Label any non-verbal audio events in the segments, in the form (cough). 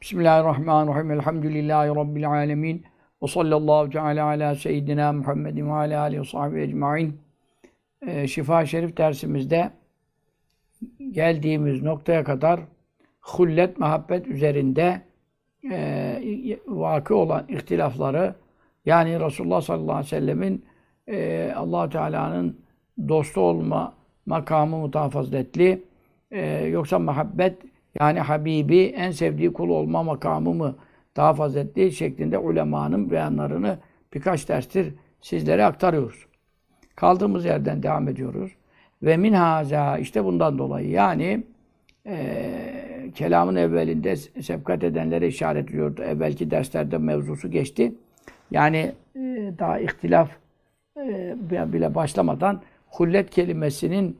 Bismillahirrahmanirrahim. Elhamdülillahi Rabbil alemin. Ve sallallahu teala ala seyyidina Muhammedin ve ala alihi ve sahbihi ecma'in. Ee, Şifa Şerif dersimizde geldiğimiz noktaya kadar hullet, muhabbet üzerinde e, vakı olan ihtilafları yani Resulullah sallallahu aleyhi ve sellemin e, allah Teala'nın dostu olma makamı mutafazetli e, yoksa muhabbet yani Habibi en sevdiği kul olma makamı mı daha faziletli şeklinde ulemanın beyanlarını birkaç derstir sizlere aktarıyoruz. Kaldığımız yerden devam ediyoruz. Ve min haza işte bundan dolayı yani e, kelamın evvelinde sebkat edenlere işaret ediyordu. Evvelki derslerde mevzusu geçti. Yani e, daha ihtilaf e, bile başlamadan hullet kelimesinin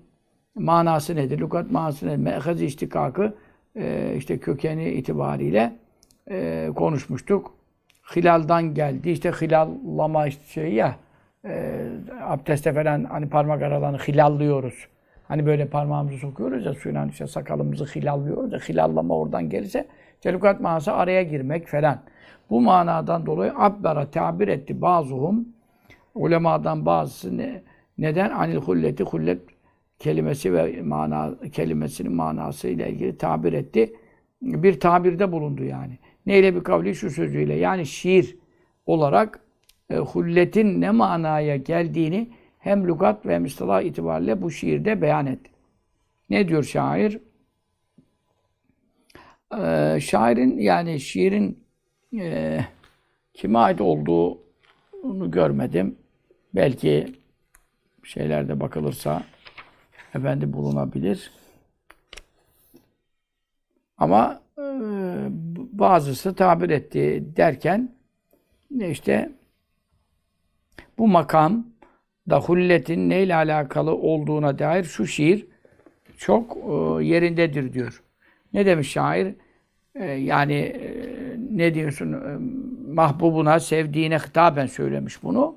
manası nedir? Lukat manası nedir? Me'hez iştikakı e, işte kökeni itibariyle e, konuşmuştuk. Hilaldan geldi. İşte hilallama işte şey ya e, abdeste falan hani parmak aralarını hilallıyoruz. Hani böyle parmağımızı sokuyoruz ya suyuna işte sakalımızı hilallıyoruz ya hilallama oradan gelirse telukat manası araya girmek falan. Bu manadan dolayı abbara tabir etti bazıhum ulemadan bazısı ne, neden anil hulleti hullet kelimesi ve mana kelimesinin manası ile ilgili tabir etti. Bir tabirde bulundu yani. Neyle bir kavli şu sözüyle yani şiir olarak e, hulletin ne manaya geldiğini hem lügat ve hem istilah itibariyle bu şiirde beyan etti. Ne diyor şair? Ee, şairin yani şiirin e, kime ait olduğunu görmedim. Belki şeylerde bakılırsa efendi bulunabilir. Ama e, bazısı tabir etti derken işte bu makam da hulletin neyle alakalı olduğuna dair şu şiir çok e, yerindedir diyor. Ne demiş şair? E, yani e, ne diyorsun? E, mahbubuna, sevdiğine hitaben söylemiş bunu.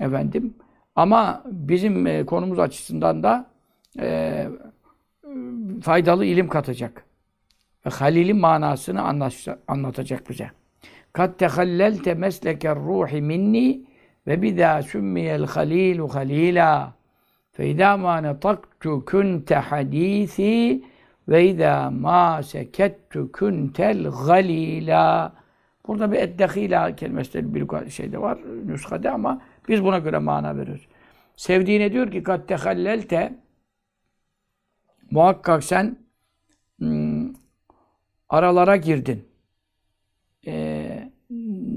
Efendim. Ama bizim e, konumuz açısından da e, faydalı ilim katacak. Ve Halil'in manasını anlatacak bize. Kat tehallelte mesleker ruhi minni ve bidâ sümmiyel halilu halila. Fe idâ mâ netaktu kunte hadîthî ve idâ mâ sekettu kuntel galîlâ. Burada bir eddehîlâ kelimesi bir şeyde var, nüshade ama biz buna göre mana veriyoruz. Sevdiğine diyor ki kat tehallelte muhakkak sen hmm, aralara girdin. Ee,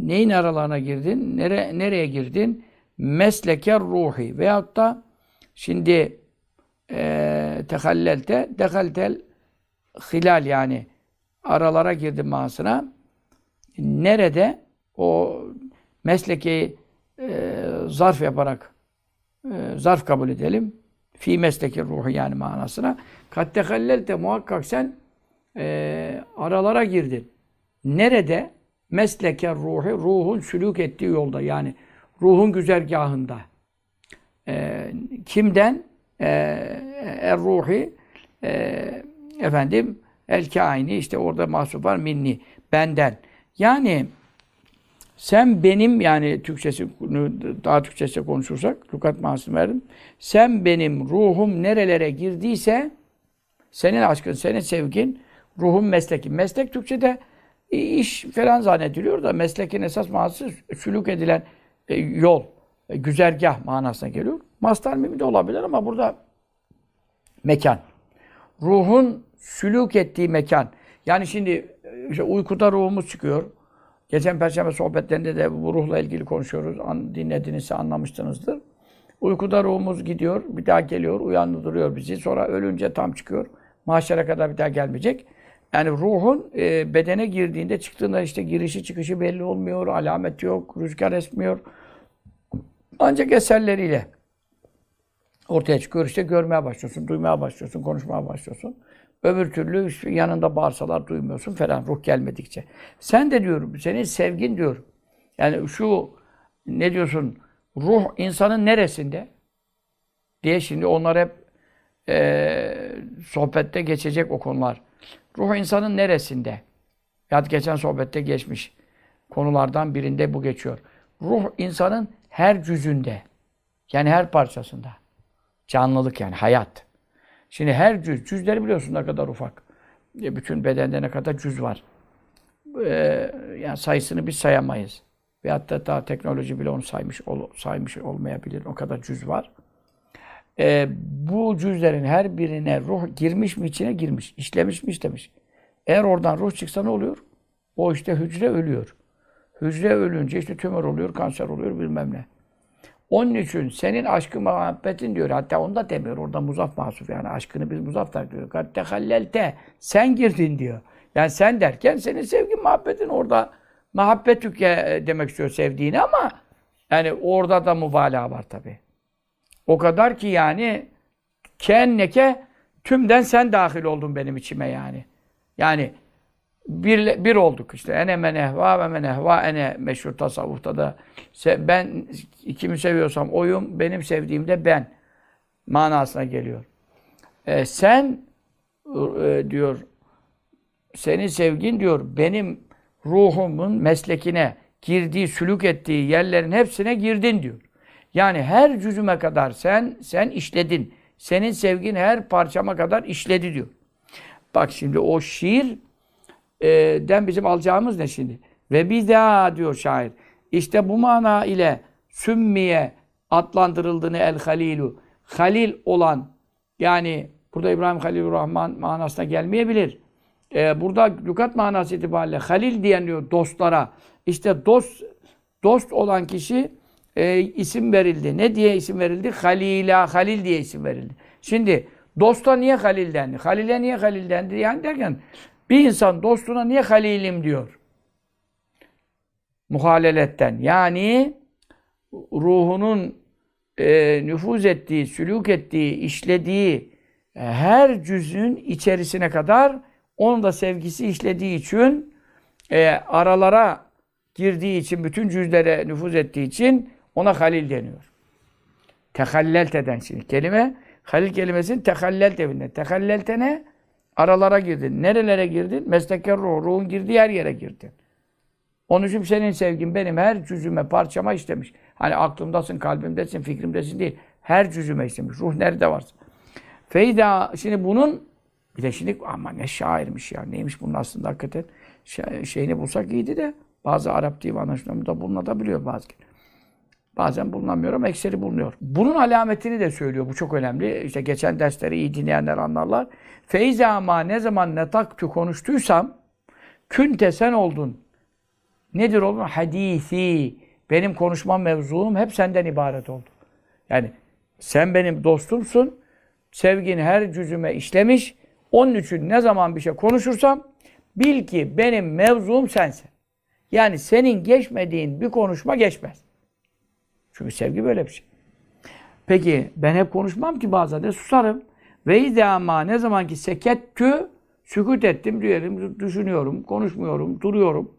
neyin aralarına girdin? Nere, nereye girdin? Mesleker ruhi. Veyahut da şimdi e, tehallelte dehaltel hilal yani aralara girdi manasına. Nerede o mesleki e, zarf yaparak e, zarf kabul edelim. Fi mesleki ruhu yani manasına. Kat tehallelte muhakkak sen e, aralara girdin. Nerede? Mesleke ruhu, ruhun sülük ettiği yolda yani ruhun güzergahında. E, kimden? E, er ruhi e, efendim el kaini işte orada mahsup var minni benden. Yani sen benim yani Türkçesi daha Türkçesi konuşursak lukat manasını verdim. Sen benim ruhum nerelere girdiyse senin aşkın, senin sevgin ruhum mesleki. Meslek Türkçe'de iş falan zannediliyor da meslekin esas manası sülük edilen e, yol, e, güzergah manasına geliyor. Mastar mimi de olabilir ama burada mekan. Ruhun sülük ettiği mekan. Yani şimdi e, işte uykuda ruhumuz çıkıyor. Geçen perşembe sohbetlerinde de bu ruhla ilgili konuşuyoruz. An, dinledinizse anlamışsınızdır. Uykuda ruhumuz gidiyor, bir daha geliyor, uyandırıyor bizi. Sonra ölünce tam çıkıyor. Mahşere kadar bir daha gelmeyecek. Yani ruhun e, bedene girdiğinde, çıktığında işte girişi çıkışı belli olmuyor, alamet yok, rüzgar esmiyor. Ancak eserleriyle ortaya çıkıyor. İşte görmeye başlıyorsun, duymaya başlıyorsun, konuşmaya başlıyorsun. Öbür türlü yanında bağırsalar duymuyorsun falan ruh gelmedikçe. Sen de diyorum, senin sevgin diyor. Yani şu ne diyorsun? Ruh insanın neresinde? Diye şimdi onlar hep e, sohbette geçecek o konular. Ruh insanın neresinde? Ya geçen sohbette geçmiş. Konulardan birinde bu geçiyor. Ruh insanın her cüzünde. Yani her parçasında. Canlılık yani hayat. Şimdi her cüz, cüzleri biliyorsun ne kadar ufak. E, bütün bedende ne kadar cüz var. Ee, yani sayısını biz sayamayız. Ve hatta daha teknoloji bile onu saymış ol, saymış olmayabilir. O kadar cüz var. Ee, bu cüzlerin her birine ruh girmiş mi içine girmiş. işlemiş mi işlemiş. Eğer oradan ruh çıksa ne oluyor? O işte hücre ölüyor. Hücre ölünce işte tümör oluyor, kanser oluyor bilmem ne. Onun için senin aşkı muhabbetin diyor. Hatta onu da demiyor. Orada muzaf mahsuf yani. Aşkını biz muzaf tak diyor. Katte. Sen girdin diyor. Yani sen derken senin sevgin muhabbetin orada muhabbetüke demek istiyor sevdiğini ama yani orada da mübalağa var tabi. O kadar ki yani kenneke tümden sen dahil oldun benim içime yani. Yani bir, bir olduk işte. Ene menehva ve menehva ene meşhur tasavvufta da ben kimi seviyorsam oyum, benim sevdiğim de ben manasına geliyor. E, sen e, diyor senin sevgin diyor benim ruhumun meslekine girdiği, sülük ettiği yerlerin hepsine girdin diyor. Yani her cüzüme kadar sen sen işledin. Senin sevgin her parçama kadar işledi diyor. Bak şimdi o şiir e, den bizim alacağımız ne şimdi? Ve bir daha diyor şair. İşte bu mana ile sümmiye adlandırıldığını el halilu. Halil olan yani burada İbrahim Halilur Rahman manasına gelmeyebilir. Ee, burada lügat manası itibariyle halil diyeniyor dostlara. İşte dost dost olan kişi e, isim verildi. Ne diye isim verildi? Halila, Halil diye isim verildi. Şimdi dosta niye Halil dendi? Halil'e niye Halil dendi? Yani derken bir insan dostuna niye halilim diyor? Muhaleletten. Yani ruhunun e, nüfuz ettiği, sülük ettiği, işlediği e, her cüzün içerisine kadar onun da sevgisi işlediği için e, aralara girdiği için, bütün cüzlere nüfuz ettiği için ona halil deniyor. Tehallelt eden şimdi kelime. Halil kelimesinin tehallelt evinde. Tehallelte ne? Aralara girdin. Nerelere girdin? Mesleker ruh. Ruhun girdiği her yere girdin. Onun için senin sevgin benim her cüzüme, parçama işlemiş. Hani aklımdasın, kalbimdesin, fikrimdesin değil. Her cüzüme işlemiş. Ruh nerede varsa. Feyda, şimdi bunun bir de şimdi ama ne şairmiş ya. Neymiş bunun aslında hakikaten şeyini bulsak iyiydi de bazı Arap divanlarında bulunabiliyor bazı. Bazen bulunamıyor ama ekseri bulunuyor. Bunun alametini de söylüyor. Bu çok önemli. İşte geçen dersleri iyi dinleyenler anlarlar. Feyza ama ne zaman netaktu konuştuysam künte sen oldun. Nedir oldun? Hadisi. Benim konuşmam mevzuum hep senden ibaret oldu. Yani sen benim dostumsun. Sevgin her cüzüme işlemiş. Onun için ne zaman bir şey konuşursam bil ki benim mevzuum sensin. Yani senin geçmediğin bir konuşma geçmez. Çünkü sevgi böyle bir şey. Peki ben hep konuşmam ki bazen de susarım. Ve idama ne zaman ki sekettü sükut ettim diyelim düşünüyorum, konuşmuyorum, duruyorum.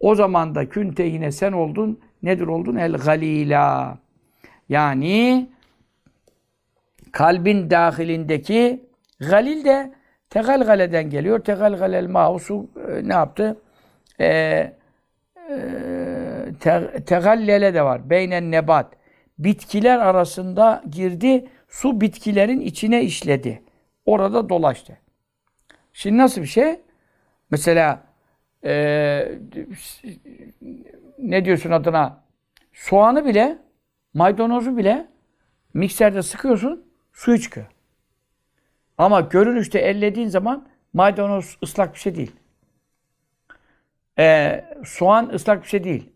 O zaman da künte yine sen oldun. Nedir oldun? El galila. Yani kalbin dahilindeki galil de tegalgaleden geliyor. Tegalgalel mausu e, ne yaptı? E, e, te, tegallele de var. Beynen nebat. Bitkiler arasında girdi. Su bitkilerin içine işledi. Orada dolaştı. Şimdi nasıl bir şey? Mesela e, ne diyorsun adına? Soğanı bile, maydanozu bile mikserde sıkıyorsun, suyu çıkıyor. Ama görünüşte ellediğin zaman maydanoz ıslak bir şey değil. Ee, soğan ıslak bir şey değil.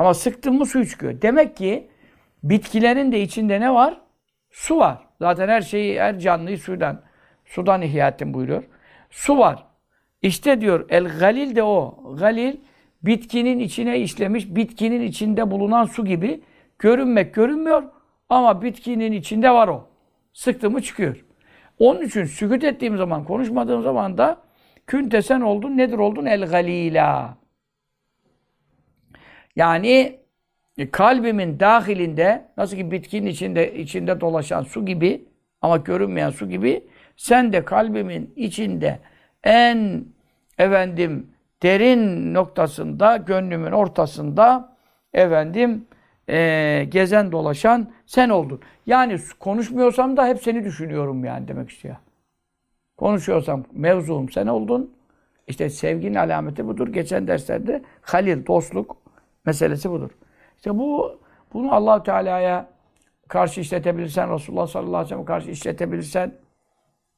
Ama sıktın mı suyu çıkıyor. Demek ki bitkilerin de içinde ne var? Su var. Zaten her şeyi, her canlıyı sudan, sudan ihya ettim buyuruyor. Su var. İşte diyor el galil de o. Galil bitkinin içine işlemiş, bitkinin içinde bulunan su gibi görünmek görünmüyor ama bitkinin içinde var o. Sıktı mı çıkıyor. Onun için sükut ettiğim zaman, konuşmadığım zaman da küntesen oldun, nedir oldun? El galila. Yani e, kalbimin dahilinde nasıl ki bitkinin içinde içinde dolaşan su gibi ama görünmeyen su gibi sen de kalbimin içinde en efendim derin noktasında, gönlümün ortasında efendim e, gezen dolaşan sen oldun. Yani konuşmuyorsam da hep seni düşünüyorum yani demek istiyor. Konuşuyorsam mevzuum sen oldun. İşte sevginin alameti budur. Geçen derslerde halil, dostluk meselesi budur. İşte bu bunu allah Teala'ya karşı işletebilirsen, Resulullah sallallahu aleyhi ve sellem karşı işletebilirsen,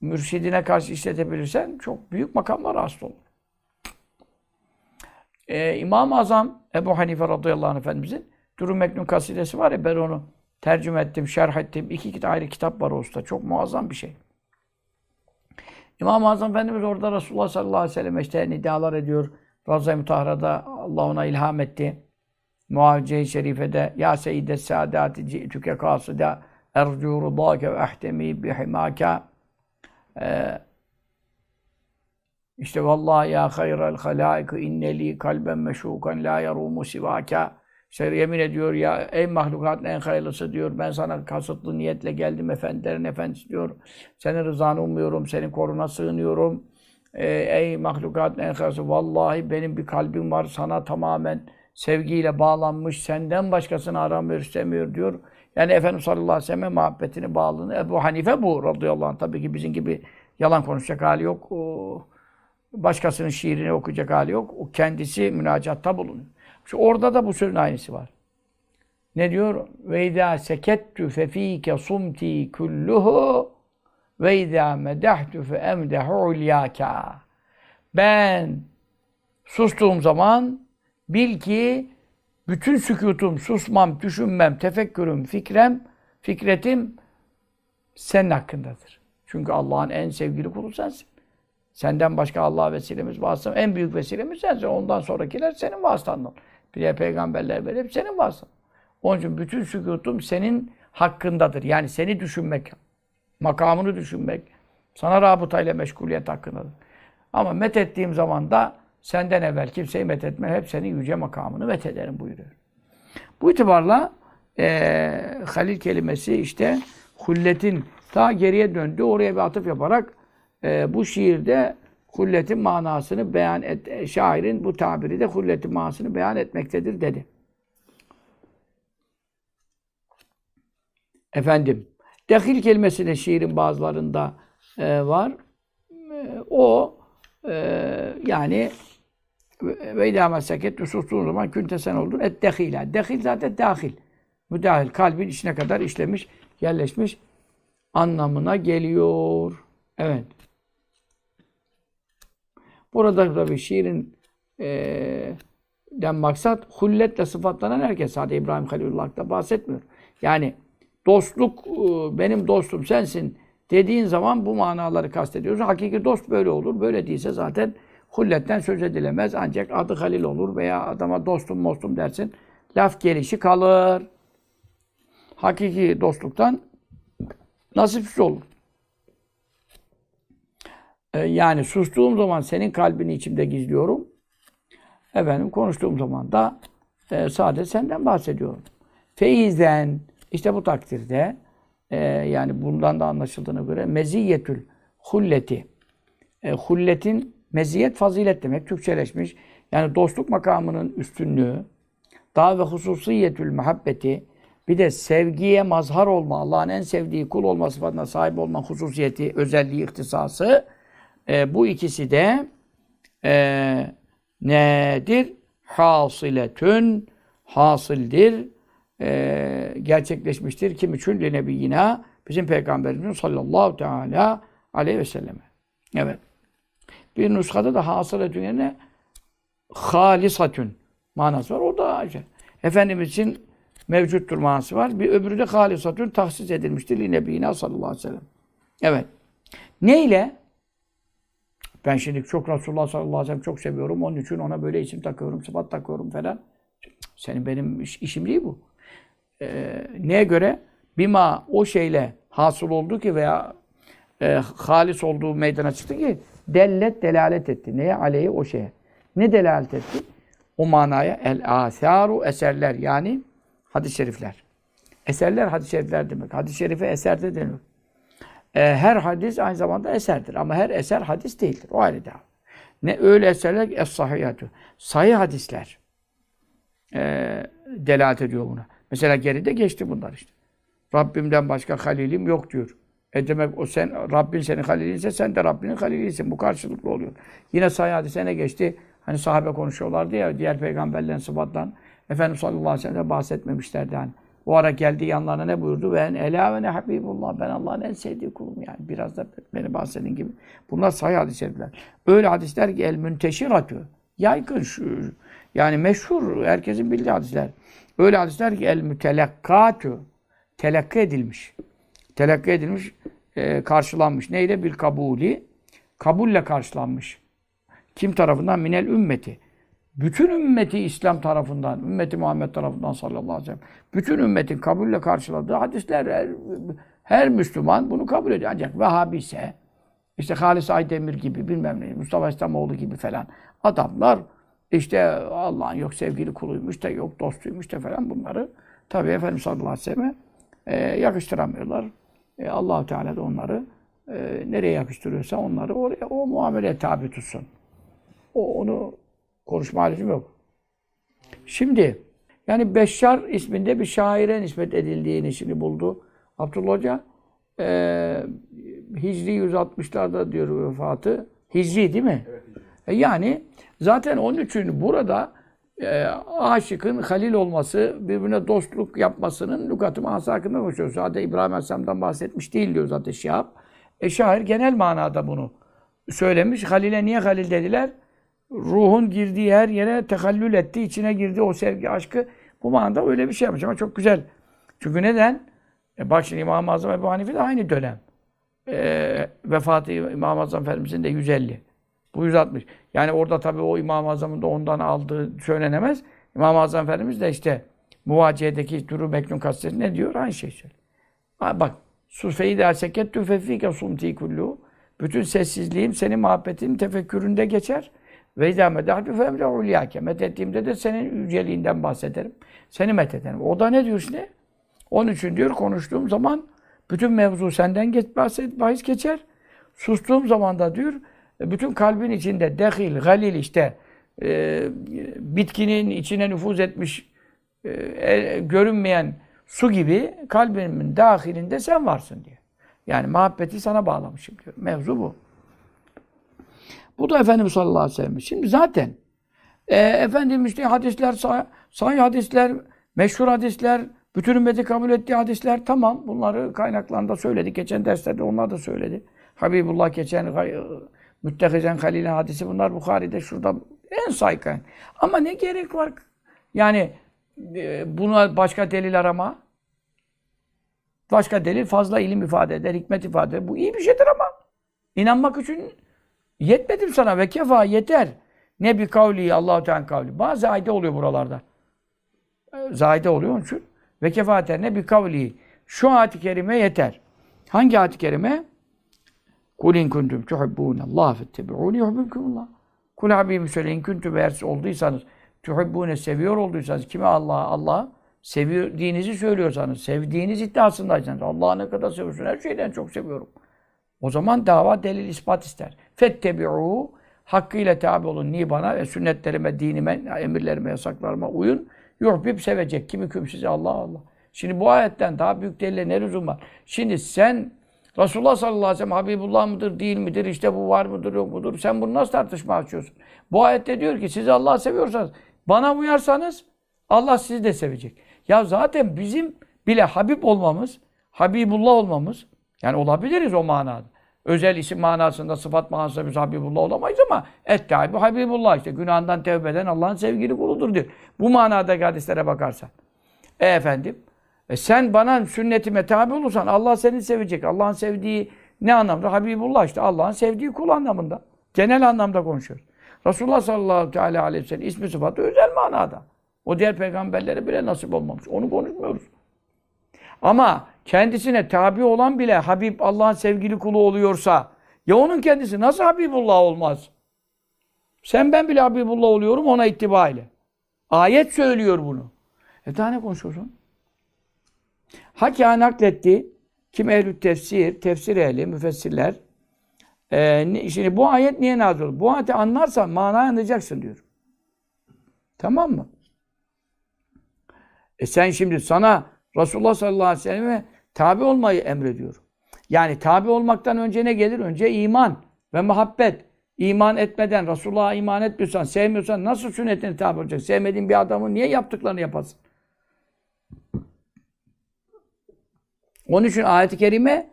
mürşidine karşı işletebilirsen çok büyük makamlar hasıl olur. Ee, İmam-ı Azam Ebu Hanife radıyallahu anh Efendimizin Durum Meknun kasidesi var ya ben onu tercüme ettim, şerh ettim. İki ayrı kitap var o usta. Çok muazzam bir şey. İmam-ı Azam Efendimiz orada Resulullah sallallahu aleyhi ve sellem işte nidalar ediyor. Ravza-i Mutahhara'da Allah ona ilham etti. Muavice-i Şerife'de Ya Seyyide Saadati ci'tüke kasıda ercu rudâke ve ahtemi bihimâke ee, işte vallahi ya hayral halaik inneli kalben meşukan la yarumu sivaka işte yemin ediyor ya ey mahlukatın en hayırlısı diyor. Ben sana kasıtlı niyetle geldim efendilerin efendisi diyor. Senin rızanı umuyorum, senin koruna sığınıyorum. Ee, ey mahlukatın en hayırlısı vallahi benim bir kalbim var sana tamamen sevgiyle bağlanmış. Senden başkasını aramıyor, istemiyor diyor. Yani Efendimiz sallallahu aleyhi ve sellem muhabbetini bağlığını. Ebu Hanife bu radıyallahu anh. Tabii ki bizim gibi yalan konuşacak hali yok. O, başkasının şiirini okuyacak hali yok. O kendisi münacatta bulunuyor. İşte orada da bu sözün aynısı var. Ne diyor? Ve izâ sekettu fefîke sumti kulluhu ve izâ medehtu fe emdehu ulyâkâ. Ben sustuğum zaman bil ki bütün sükutum, susmam, düşünmem, tefekkürüm, fikrem, fikretim senin hakkındadır. Çünkü Allah'ın en sevgili kulu sensin. Senden başka Allah'a vesilemiz vasıtam. En büyük vesilemiz sensin. Ondan sonrakiler senin vasıtandan. Bir peygamberler böyle hep senin vasıtan. Onun için bütün sükutum senin hakkındadır. Yani seni düşünmek, makamını düşünmek, sana rabıtayla meşguliyet hakkındadır. Ama met ettiğim zaman da senden evvel kimseyi met etme, hep senin yüce makamını met ederim buyuruyor. Bu itibarla e, halil kelimesi işte hulletin daha geriye döndü. Oraya bir atıf yaparak e, bu şiirde hulletin manasını beyan et, şairin bu tabiri de hulletin manasını beyan etmektedir dedi. Efendim, dehil kelimesi de şiirin bazılarında e, var. E, o e, yani ve idâ seket sustuğun zaman künte sen oldun et dehila. Dehil zaten dahil. Müdahil. Kalbin içine kadar işlemiş, yerleşmiş anlamına geliyor. Evet. Burada tabii şiirin e, den maksat hulletle sıfatlanan herkes. Sadece İbrahim Halilullah'ta bahsetmiyor. Yani dostluk, benim dostum sensin dediğin zaman bu manaları kastediyoruz. Hakiki dost böyle olur. Böyle değilse zaten hulletten söz edilemez. Ancak adı Halil olur veya adama dostum mostum dersin. Laf gelişi kalır. Hakiki dostluktan nasipsiz olur. Ee, yani sustuğum zaman senin kalbini içimde gizliyorum. Efendim konuştuğum zaman da e, sadece senden bahsediyorum. Feyizden işte bu takdirde e, yani bundan da anlaşıldığına göre meziyetül hulleti e, hulletin meziyet fazilet demek Türkçeleşmiş. Yani dostluk makamının üstünlüğü daha ve hususiyetül muhabbeti bir de sevgiye mazhar olma, Allah'ın en sevdiği kul olma sıfatına sahip olma hususiyeti, özelliği, ihtisası e, bu ikisi de e, nedir? Hasiletün hasıldir. E, gerçekleşmiştir. Kim için? Nebiyyina bizim peygamberimiz sallallahu teala aleyhi ve selleme. Evet. Bir nuskada da hasıletün yerine halisatün manası var. O da işte. Efendimiz için mevcuttur manası var. Bir öbürü de halisatün tahsis edilmiştir. Linebiyina sallallahu aleyhi ve sellem. Evet. Neyle? Ben şimdi çok Resulullah sallallahu aleyhi ve sellem çok seviyorum. Onun için ona böyle isim takıyorum, sıfat takıyorum falan. Senin benim iş, işim değil bu. Ee, neye göre? Bima o şeyle hasıl oldu ki veya e, halis olduğu meydana çıktı ki dellet delalet etti. Neye? Aleyhi o şeye. Ne delalet etti? O manaya el asaru eserler yani hadis-i şerifler. Eserler hadis-i şerifler demek. Hadis-i şerife eser de denir. E, her hadis aynı zamanda eserdir. Ama her eser hadis değildir. O ayrı daha. Ne öyle eserler ki es-sahihatu. Sahih hadisler e, delalet ediyor buna. Mesela geride geçti bunlar işte. Rabbimden başka halilim yok diyor. E demek o sen Rabbin senin halilinse sen de Rabbinin halilisin. Bu karşılıklı oluyor. Yine sahih hadise ne geçti? Hani sahabe konuşuyorlardı ya diğer peygamberlerin sıfattan. Efendimiz sallallahu aleyhi ve sellem bahsetmemişlerdi hani. O ara geldi yanlarına ne buyurdu? Ve en ela ve ne habibullah. Ben Allah'ın en sevdiği kulum yani. Biraz da beni bahsedin gibi. Bunlar sahih şerifler. Öyle hadisler ki el münteşiratü. Yaygın şu. Yani meşhur. Herkesin bildiği hadisler. Öyle hadisler ki el mütelekkatü. Telakki edilmiş. Telakki edilmiş, e, karşılanmış. Neyle? Bir kabuli. Kabulle karşılanmış. Kim tarafından? Minel ümmeti. Bütün ümmeti İslam tarafından, ümmeti Muhammed tarafından sallallahu aleyhi ve sellem. Bütün ümmetin kabulle karşıladığı hadisler her, her Müslüman bunu kabul ediyor. Ancak Vehhabi ise işte Halis Aydemir gibi bilmem ne, Mustafa İslamoğlu gibi falan adamlar işte Allah'ın yok sevgili kuluymuş da yok dostuymuş da falan bunları tabii Efendimiz sallallahu aleyhi ve selleme e, yakıştıramıyorlar. E, allah Teala da onları e, nereye yakıştırıyorsa onları oraya o muameleye tabi tutsun. O onu konuşma halim yok. Şimdi yani Beşşar isminde bir şaire nispet edildiğini şimdi buldu. Abdullah Hoca e, Hicri 160'larda diyor vefatı. Hicri değil mi? Evet. E, yani zaten onun için burada e, aşıkın halil olması, birbirine dostluk yapmasının lügat-ı manası hakkında konuşuyoruz. Zaten İbrahim Aleyhisselam'dan bahsetmiş değil diyor zaten Şihab. E şair genel manada bunu söylemiş. Halil'e niye halil dediler? Ruhun girdiği her yere tehallül etti, içine girdi o sevgi, aşkı. Bu manada öyle bir şey yapmış ama çok güzel. Çünkü neden? E bak İmam-ı Azam Ebu Hanife de aynı dönem. E, vefatı İmam-ı Azam Efendimizin de 150. Bu 160. Yani orada tabii o İmam-ı Azam'ın da ondan aldığı söylenemez. İmam-ı Azam Efendimiz de işte muvaciyedeki Duru Meknun kastetini ne diyor? Aynı şey söylüyor. Bak Sufeyi der sekettü fefike sumti kullu. Bütün sessizliğim senin muhabbetin tefekküründe geçer. Ve izâ medâhtü femle ulyâke. Methettiğimde de senin yüceliğinden bahsederim. Seni methederim. O da ne diyor işte? Onun için diyor konuştuğum zaman bütün mevzu senden geç, bahset, bahis geçer. Sustuğum zaman da diyor bütün kalbin içinde dehil, galil işte e, bitkinin içine nüfuz etmiş e, e, görünmeyen su gibi kalbimin dahilinde sen varsın diyor. Yani muhabbeti sana bağlamışım diyor. Mevzu bu. Bu da Efendimiz sallallahu aleyhi ve sellem. Şimdi zaten e, Efendimiz işte hadisler, sah sahih hadisler, meşhur hadisler, bütün ümmeti kabul ettiği hadisler tamam. Bunları kaynaklarında söyledik. Geçen derslerde onlar da söyledi. Habibullah geçen Müttehizen Halil'in hadisi bunlar Bukhari'de şurada en saygın. Ama ne gerek var? Yani e, buna başka delil arama. Başka delil fazla ilim ifade eder, hikmet ifade eder. Bu iyi bir şeydir ama. inanmak için yetmedim sana ve kefa yeter. Ne bir kavli Allahu Teala kavli. Bazı ayde oluyor buralarda. E, zayide oluyor onun için. Ve kefaten ne bir kavli. Şu ayet-i kerime yeter. Hangi ayet-i kerime? Kul in kuntum tuhibbûnallâh fettebi'ûni yuhibbukumullah. Kul Habibim söyle in kuntum eğer olduysanız tuhibbûne seviyor olduysanız kime Allah'a Allah sevdiğinizi söylüyorsanız, sevdiğiniz iddiasındaysanız Allah'ı ne kadar seviyorsun? Her şeyden çok seviyorum. O zaman dava delil ispat ister. Fettebi'û hakkıyla tabi olun ni bana ve sünnetlerime, dinime, emirlerime, yasaklarıma uyun. Yuhbib sevecek. Kimi küm size Allah Allah. Şimdi bu ayetten daha büyük delile ne lüzum var? Şimdi sen Resulullah sallallahu aleyhi ve sellem Habibullah mıdır, değil midir, işte bu var mıdır, yok mudur? Sen bunu nasıl tartışma açıyorsun? Bu ayette diyor ki siz Allah'ı seviyorsanız, bana uyarsanız Allah sizi de sevecek. Ya zaten bizim bile Habib olmamız, Habibullah olmamız, yani olabiliriz o manada. Özel isim manasında, sıfat manasında biz Habibullah olamayız ama et-tâbi Habibullah işte günahından tevbe eden Allah'ın sevgili kuludur diyor. Bu manada hadislere bakarsan. E efendim, e sen bana sünnetime tabi olursan Allah seni sevecek. Allah'ın sevdiği ne anlamda? Habibullah işte Allah'ın sevdiği kul anlamında. Genel anlamda konuşuyoruz. Resulullah sallallahu aleyhi ve sellem ismi sıfatı özel manada. O diğer peygamberlere bile nasip olmamış. Onu konuşmuyoruz. Ama kendisine tabi olan bile Habib Allah'ın sevgili kulu oluyorsa ya onun kendisi nasıl Habibullah olmaz? Sen ben bile Habibullah oluyorum ona ittiba ile. Ayet söylüyor bunu. E daha ne konuşuyorsun? Hakâ nakletti. Kim ehlü tefsir, tefsir ehli, müfessirler Ee, şimdi bu ayet niye nazil oldu? Bu ayeti anlarsan manayı anlayacaksın diyor. Tamam mı? E sen şimdi sana Resulullah sallallahu aleyhi ve selleme tabi olmayı emrediyor. Yani tabi olmaktan önce ne gelir? Önce iman ve muhabbet. İman etmeden, Resulullah'a iman etmiyorsan, sevmiyorsan nasıl sünnetine tabi olacak? Sevmediğin bir adamın niye yaptıklarını yapasın? Onun için ayet-i kerime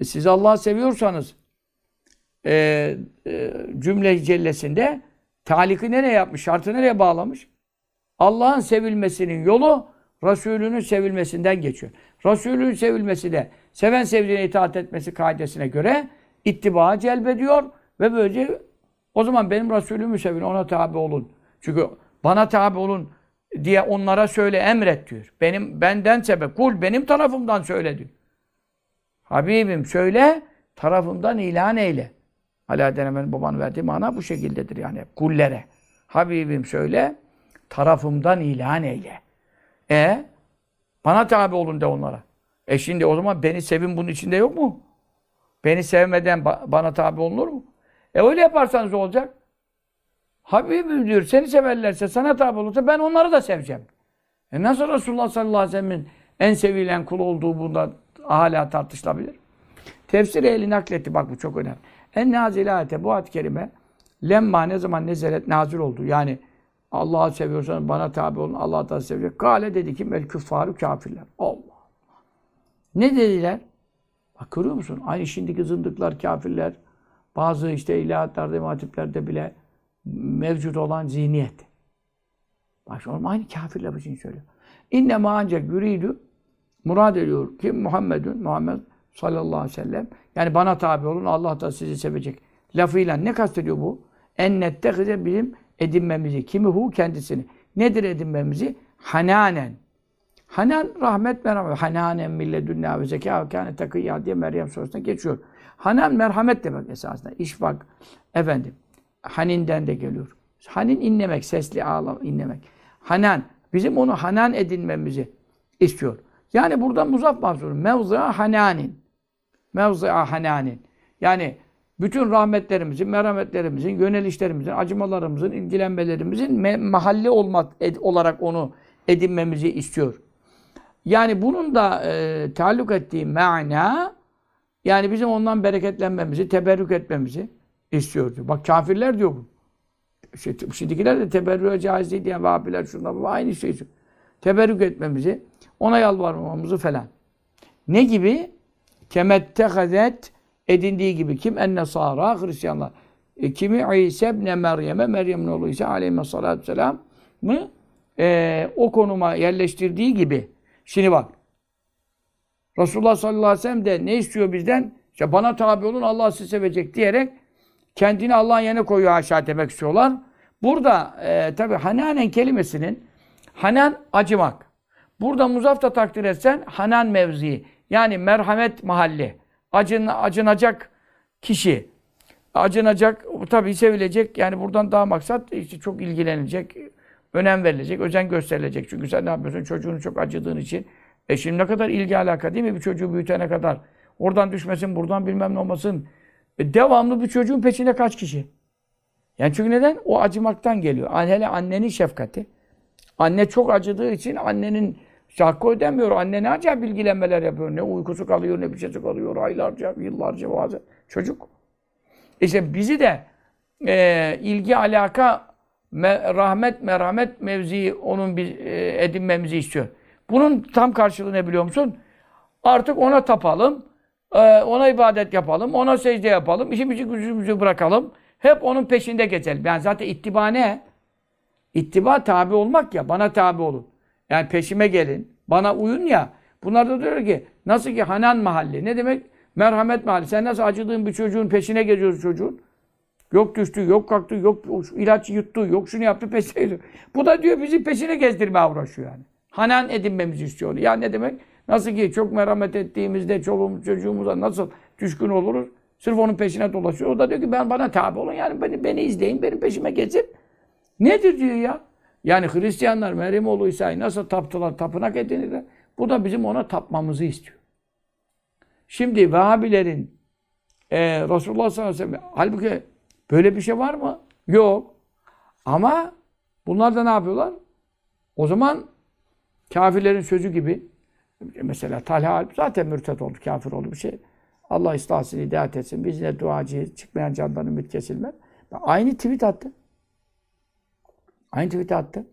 e, siz Allah'ı seviyorsanız e, e, cümle cellesinde taliki nereye yapmış? Şartı nereye bağlamış? Allah'ın sevilmesinin yolu Resulünün sevilmesinden geçiyor. Resulünün sevilmesi de seven sevdiğine itaat etmesi kaidesine göre ittiba celbediyor ve böylece o zaman benim Resulümü sevin, ona tabi olun. Çünkü bana tabi olun diye onlara söyle, emret diyor. Benim benden sebep, kul benim tarafımdan söyle diyor. Habibim söyle, tarafımdan ilan eyle. Ala denemenin babanın verdiği mana bu şekildedir yani kullere. Habibim söyle, tarafımdan ilan eyle. E bana tabi olun de onlara. E şimdi o zaman beni sevin bunun içinde yok mu? Beni sevmeden ba- bana tabi olunur mu? E öyle yaparsanız olacak. Habibim diyor seni severlerse sana tabi olursa ben onları da seveceğim. E nasıl Resulullah sallallahu aleyhi ve sellem'in en sevilen kul olduğu bunda hala tartışılabilir? Tefsir ehli nakletti. Bak bu çok önemli. En nazil ayete bu ayet-i kerime lemma ne zaman nezelet nazil oldu. Yani Allah'ı seviyorsan bana tabi olun. Allah da sevecek. Kale dedi ki mel küffarü kafirler. Allah. Ne dediler? Bak görüyor musun? Aynı şimdiki zındıklar, kafirler, bazı işte ilahiyatlarda, imatiplerde bile mevcut olan zihniyet. Bak an aynı kafirler için söylüyor. İnne ma ancak yürüydü. Murad ediyor ki Muhammedun, Muhammed sallallahu aleyhi ve sellem. Yani bana tabi olun, Allah da sizi sevecek. Lafıyla ne kastediyor bu? Ennettehize bizim edinmemizi. Kimi hu kendisini. Nedir edinmemizi? Hananen. Hanan rahmet merhamet. Hananen milledünna ve zekâ ve kâne takıyya diye Meryem surasında geçiyor. Hanan merhamet demek esasında. İşfak. Efendim. Haninden de geliyor. Hanin inlemek, sesli ağlam inlemek. Hanan. Bizim onu hanan edinmemizi istiyor. Yani burada muzaf mahsur. Mevzı'a hananin. Mevzı'a hananin. Yani bütün rahmetlerimizin, merhametlerimizin, yönelişlerimizin, acımalarımızın, ilgilenmelerimizin me- mahalli olmak ed- olarak onu edinmemizi istiyor. Yani bunun da e, taalluk ettiği mana yani bizim ondan bereketlenmemizi, teberrük etmemizi istiyor diyor. Bak kafirler diyor bu. İşte, şimdikiler de teberrüğe caiz değil diyen Vahabiler şunlar bu aynı şey. Teberrük etmemizi, ona yalvarmamamızı falan. Ne gibi? Kemettehazet edindiği gibi kim? En-Nesara, Hristiyanlar. E, kimi? İsa ibn Meryem'e, Meryem'in oğlu İsa aleyhissalatu vesselam mı? E, o konuma yerleştirdiği gibi. Şimdi bak. Resulullah sallallahu aleyhi ve sellem de ne istiyor bizden? İşte bana tabi olun Allah sizi sevecek diyerek kendini Allah'ın yerine koyuyor aşağı demek istiyorlar. Burada e, tabi hananen kelimesinin hanan acımak. Burada muzaf da takdir etsen hanan mevzii. Yani merhamet mahalli. Acın, acınacak kişi. Acınacak, tabii sevilecek. Yani buradan daha maksat işte çok ilgilenilecek, önem verilecek, özen gösterilecek. Çünkü sen ne yapıyorsun? Çocuğunu çok acıdığın için. E şimdi ne kadar ilgi alaka değil mi? Bir çocuğu büyütene kadar. Oradan düşmesin, buradan bilmem ne olmasın. E devamlı bir çocuğun peşinde kaç kişi? Yani çünkü neden? O acımaktan geliyor. Hele annenin şefkati. Anne çok acıdığı için annenin hakkı ödemiyor. Anne ne acayip bilgilenmeler yapıyor. Ne uykusu kalıyor, ne bir şey kalıyor. Aylarca, yıllarca bazen. Çocuk. İşte bizi de e, ilgi, alaka, me, rahmet, merhamet mevzii onun bir, e, edinmemizi istiyor. Bunun tam karşılığı ne biliyor musun? Artık ona tapalım, e, ona ibadet yapalım, ona secde yapalım, işimizi gücümüzü bırakalım. Hep onun peşinde gezelim. Yani zaten ittiba ne? İttiba tabi olmak ya, bana tabi olun. Yani peşime gelin, bana uyun ya. Bunlar da diyor ki, nasıl ki Hanan mahalli, ne demek? Merhamet mahalli. Sen nasıl acıdığın bir çocuğun peşine geziyorsun çocuğun? Yok düştü, yok kalktı, yok ilaç yuttu, yok şunu yaptı peşine. (laughs) Bu da diyor bizi peşine gezdirmeye uğraşıyor yani. Hanan edinmemizi istiyor. Ya ne demek? Nasıl ki çok merhamet ettiğimizde çoluğumuz çocuğumuza nasıl düşkün oluruz? Sırf onun peşine dolaşıyor. O da diyor ki ben bana tabi olun yani beni, beni izleyin, benim peşime gezin. Nedir diyor ya? Yani Hristiyanlar Meryem oğlu İsa'yı nasıl taptılar, tapınak edinirler. Bu da bizim ona tapmamızı istiyor. Şimdi Vehhabilerin e, Resulullah sallallahu aleyhi ve sellem. Halbuki böyle bir şey var mı? Yok. Ama bunlar da ne yapıyorlar? O zaman kafirlerin sözü gibi mesela Talha zaten mürtet oldu, kafir oldu bir şey. Allah ıslahsın, hidayet etsin. Biz yine duacıyız. Çıkmayan candan ümit kesilmez. Aynı tweet attı. Aynı tweet attı.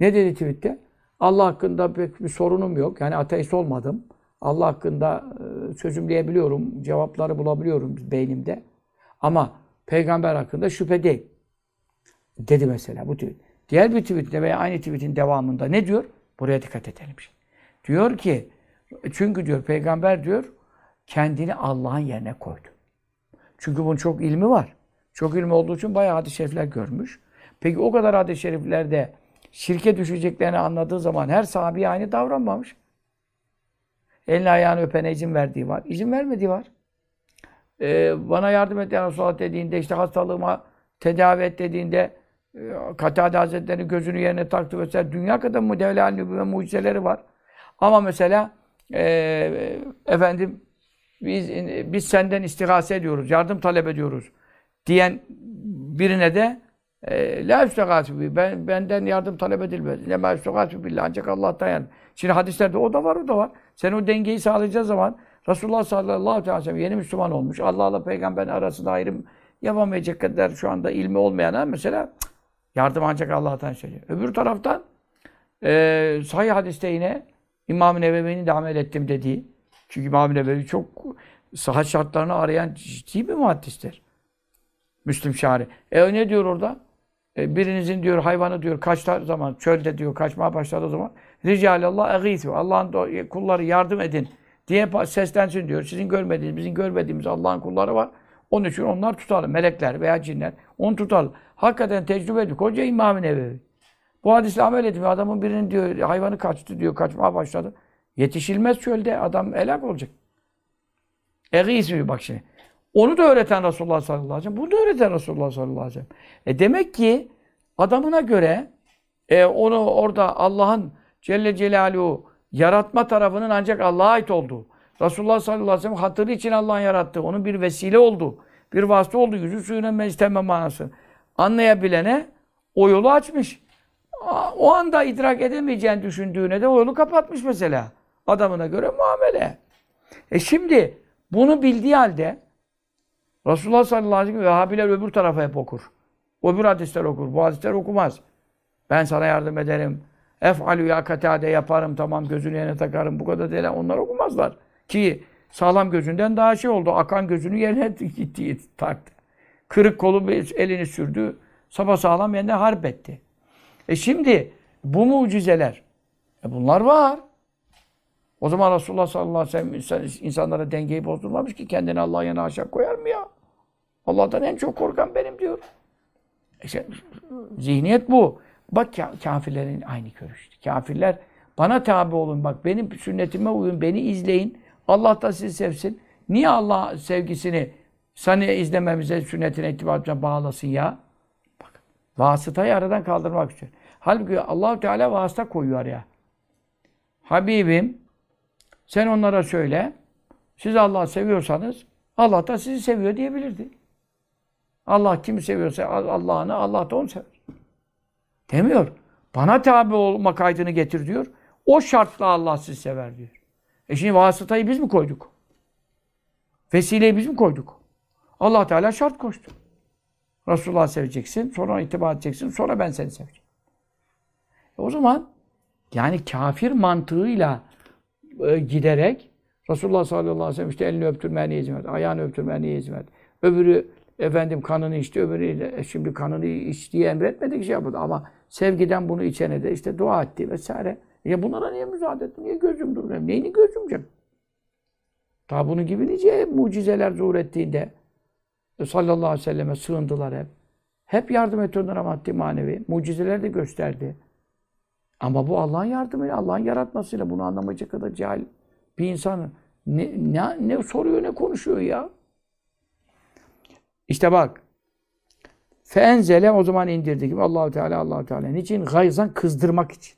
Ne dedi tweette? Allah hakkında pek bir sorunum yok. Yani ateist olmadım. Allah hakkında e, çözümleyebiliyorum. Cevapları bulabiliyorum beynimde. Ama peygamber hakkında şüphe değil. Dedi mesela bu tweet. Diğer bir tweette veya aynı tweetin devamında ne diyor? Buraya dikkat edelim. Diyor ki çünkü diyor peygamber diyor kendini Allah'ın yerine koydu. Çünkü bunun çok ilmi var. Çok ilmi olduğu için bayağı hadis-i şerifler görmüş. Peki o kadar hadis-i şeriflerde şirke düşeceklerini anladığı zaman her sahabi aynı davranmamış. Elini ayağını öpene izin verdiği var. İzin vermediği var. Ee, bana yardım et ya Resulallah dediğinde işte hastalığıma tedavi et dediğinde e, Katade Hazretleri gözünü yerine taktı vesaire. Dünya kadar mı devle mucizeleri var. Ama mesela e, efendim biz biz senden istigase ediyoruz, yardım talep ediyoruz diyen birine de e, la üstegâsü ben benden yardım talep edilmez. Ma üstegâsü billah ancak Allah'tan yani. Şimdi hadislerde o da var, o da var. Sen o dengeyi sağlayacağı zaman Resulullah sallallahu aleyhi ve sellem yeni Müslüman olmuş. Allah'la peygamberin arasında ayrım yapamayacak kadar şu anda ilmi olmayana mesela yardım ancak Allah'tan söylüyor. Öbür taraftan e, sahih hadiste yine İmam-ı Nevevi'nin de amel ettim dediği. Çünkü İmam-ı Nevevi çok sıhhat şartlarını arayan ciddi bir muhaddistir. Müslim şari. E ne diyor orada? E, birinizin diyor hayvanı diyor kaçta zaman çölde diyor kaçmaya başladığı zaman Ricalallah egîthu. Allah'ın kulları yardım edin diye seslensin diyor. Sizin görmediğiniz, bizim görmediğimiz Allah'ın kulları var. Onun için onlar tutalım. Melekler veya cinler. Onu tutalım. Hakikaten tecrübe ediyor. Koca İmam-ı Nevevi. Bu hadisle amel etmiyor. Adamın birinin diyor hayvanı kaçtı diyor. Kaçmaya başladı. Yetişilmez çölde. Adam helak olacak. Egîsü bak şimdi. Onu da öğreten Resulullah sallallahu aleyhi ve sellem. Bunu da öğreten Resulullah sallallahu aleyhi ve sellem. E demek ki adamına göre e, onu orada Allah'ın Celle Celaluhu yaratma tarafının ancak Allah'a ait olduğu. Resulullah sallallahu aleyhi ve sellem hatırı için Allah'ın yarattığı. Onun bir vesile oldu. Bir vasıta oldu. Yüzü suyuna mectemme manası. Anlayabilene o yolu açmış. O anda idrak edemeyeceğini düşündüğüne de o yolu kapatmış mesela. Adamına göre muamele. E şimdi bunu bildiği halde Resulullah sallallahu aleyhi ve sellem Vehhabiler öbür tarafa hep okur. Öbür hadisler okur. Bu hadisler okumaz. Ben sana yardım ederim. Ef'alü ya katade yaparım tamam gözünü yerine takarım. Bu kadar değil. Onlar okumazlar. Ki sağlam gözünden daha şey oldu. Akan gözünü yerine (laughs) gitti, taktı. Kırık kolu elini sürdü. Sapa sağlam yerine harp etti. E şimdi bu mucizeler e bunlar var. O zaman Resulullah sallallahu aleyhi ve sellem insanlara dengeyi bozdurmamış ki kendini Allah'a yana aşağı koyar mı ya? Allah'tan en çok korkan benim diyor. İşte, zihniyet bu. Bak kafirlerin aynı görüştü. Kafirler bana tabi olun bak benim sünnetime uyun, beni izleyin. Allah da sizi sevsin. Niye Allah sevgisini seni izlememize, sünnetine, ittibatına bağlasın ya? Vasıtayı aradan kaldırmak için. Halbuki allah Teala vasıta koyuyor araya. Habibim, sen onlara söyle, siz Allah'ı seviyorsanız, Allah da sizi seviyor diyebilirdi. Allah kimi seviyorsa Allah'ını, Allah da onu sever. Demiyor. Bana tabi olma kaydını getir diyor. O şartla Allah sizi sever diyor. E şimdi vasıtayı biz mi koyduk? Vesileyi biz mi koyduk? Allah Teala şart koştu. Resulullah seveceksin, sonra itibar edeceksin, sonra ben seni seveceğim. E o zaman yani kafir mantığıyla e, giderek Resulullah sallallahu aleyhi ve sellem işte elini öptürmeye niyet verdi, ayağını öptürmeye niyet verdi. Öbürü efendim kanını içti, öbürü e, şimdi kanını içtiği emretmedi ki şey yapmadı ama sevgiden bunu içene de işte dua etti vesaire. Ya bunlara niye müsaade etti? Niye gözüm durmuyor? Neyini gözüm canım? Daha bunun gibi nice mucizeler zuhur ettiğinde e, sallallahu aleyhi ve selleme sığındılar hep. Hep yardım etti onlara maddi manevi. Mucizeler de gösterdi. Ama bu Allah'ın yardımıyla, Allah'ın yaratmasıyla bunu anlamayacak kadar cahil bir insan ne, ne, ne soruyor ne konuşuyor ya. İşte bak. Feenzele o zaman indirdi gibi Allahu Teala Allahu Teala. Niçin? Gayzan kızdırmak için.